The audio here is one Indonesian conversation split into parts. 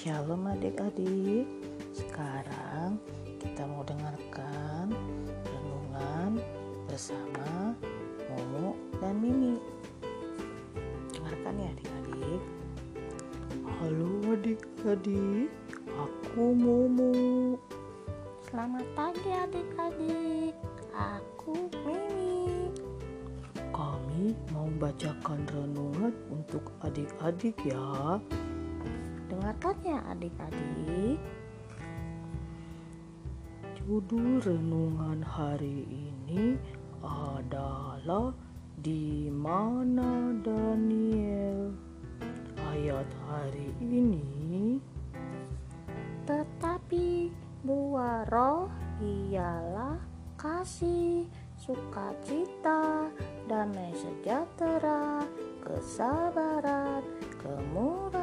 Shalom adik-adik. Sekarang kita mau dengarkan renungan bersama Momo dan Mimi. Dengarkan ya adik-adik. Halo adik-adik. Aku Momo. Selamat pagi adik-adik. Aku Mimi. Kami mau bacakan renungan untuk adik-adik ya Dengarkan ya adik-adik Judul renungan hari ini adalah Di mana Daniel? Ayat hari ini Tetapi buah roh ialah kasih, sukacita, damai sejahtera, kesabaran, kemurahan,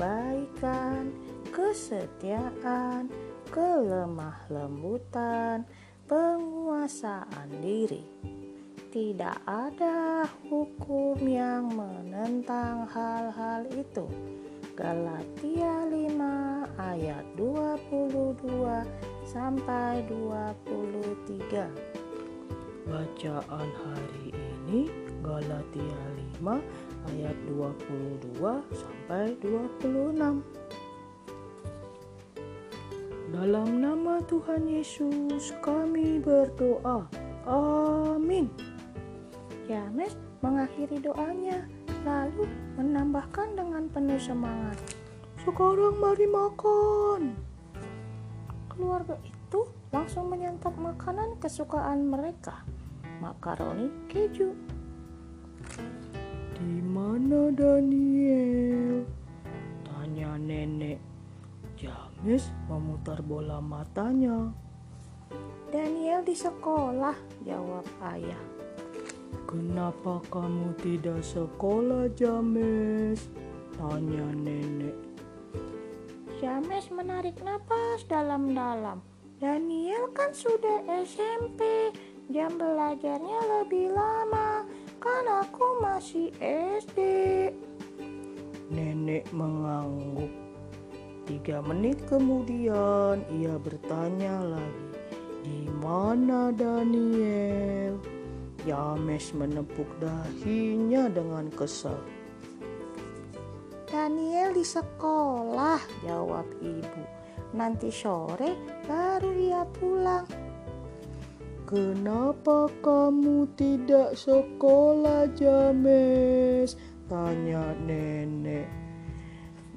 kebaikan, kesetiaan, kelemah lembutan, penguasaan diri. Tidak ada hukum yang menentang hal-hal itu. Galatia 5 ayat 22 sampai 23. Bacaan hari ini Galatia 5 ayat 22 sampai 26. Dalam nama Tuhan Yesus kami berdoa. Amin. Yames mengakhiri doanya, lalu menambahkan dengan penuh semangat. Sekarang mari makan. Keluarga itu langsung menyantap makanan kesukaan mereka, makaroni keju. Mana Daniel? Tanya nenek. James memutar bola matanya. Daniel di sekolah, jawab ayah. Kenapa kamu tidak sekolah, James? Tanya nenek. James menarik napas dalam-dalam. Daniel kan sudah SMP, jam belajarnya lebih lama, kan aku masih SD. Nenek mengangguk. Tiga menit kemudian ia bertanya lagi, di mana Daniel? James menepuk dahinya dengan kesal. Daniel di sekolah, jawab ibu. Nanti sore baru dia pulang. Kenapa kamu tidak sekolah, James? Tanya nenek.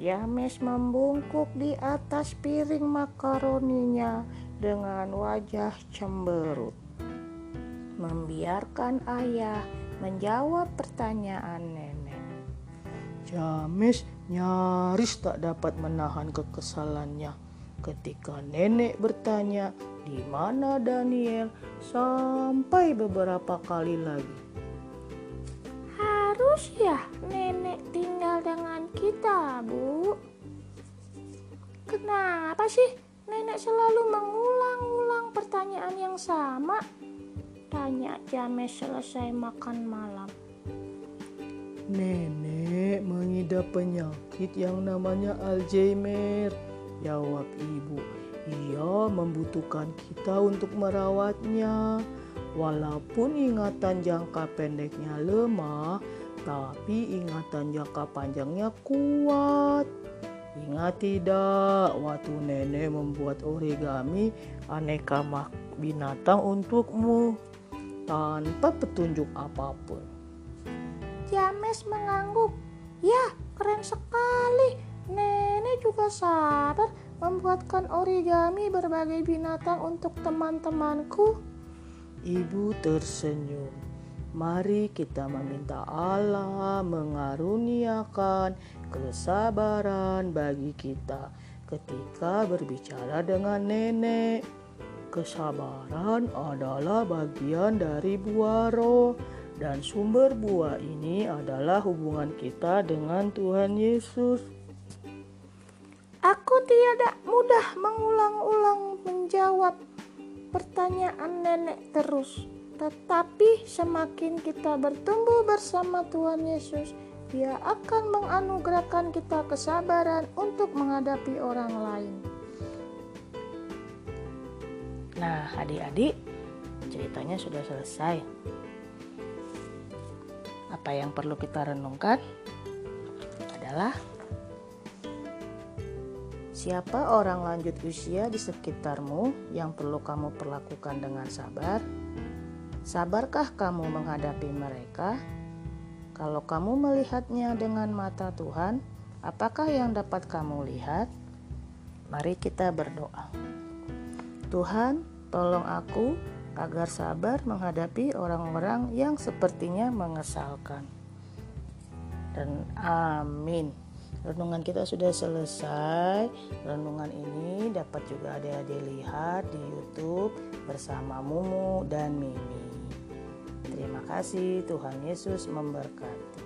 James membungkuk di atas piring makaroninya dengan wajah cemberut. Membiarkan ayah menjawab pertanyaan nenek. James nyaris tak dapat menahan kekesalannya ketika nenek bertanya di mana Daniel sampai beberapa kali lagi. Harus ya nenek tinggal dengan kita, Bu. Kenapa sih nenek selalu mengulang-ulang pertanyaan yang sama? Tanya James selesai makan malam. Nenek mengidap penyakit yang namanya Alzheimer, jawab ibu. Ia membutuhkan kita untuk merawatnya. Walaupun ingatan jangka pendeknya lemah, tapi ingatan jangka panjangnya kuat. Ingat tidak waktu nenek membuat origami aneka binatang untukmu tanpa petunjuk apa pun. James mengangguk. Ya, keren sekali. Nenek juga sabar membuatkan origami berbagai binatang untuk teman-temanku. Ibu tersenyum. Mari kita meminta Allah mengaruniakan kesabaran bagi kita ketika berbicara dengan nenek. Kesabaran adalah bagian dari buah roh dan sumber buah ini adalah hubungan kita dengan Tuhan Yesus. Tidak mudah mengulang-ulang menjawab pertanyaan nenek terus. Tetapi semakin kita bertumbuh bersama Tuhan Yesus, Dia akan menganugerahkan kita kesabaran untuk menghadapi orang lain. Nah, adik-adik, ceritanya sudah selesai. Apa yang perlu kita renungkan adalah siapa orang lanjut usia di sekitarmu yang perlu kamu perlakukan dengan sabar? Sabarkah kamu menghadapi mereka? Kalau kamu melihatnya dengan mata Tuhan, apakah yang dapat kamu lihat? Mari kita berdoa. Tuhan, tolong aku agar sabar menghadapi orang-orang yang sepertinya mengesalkan. Dan amin. Renungan kita sudah selesai. Renungan ini dapat juga ada dilihat di YouTube bersama Mumu dan Mimi. Terima kasih, Tuhan Yesus memberkati.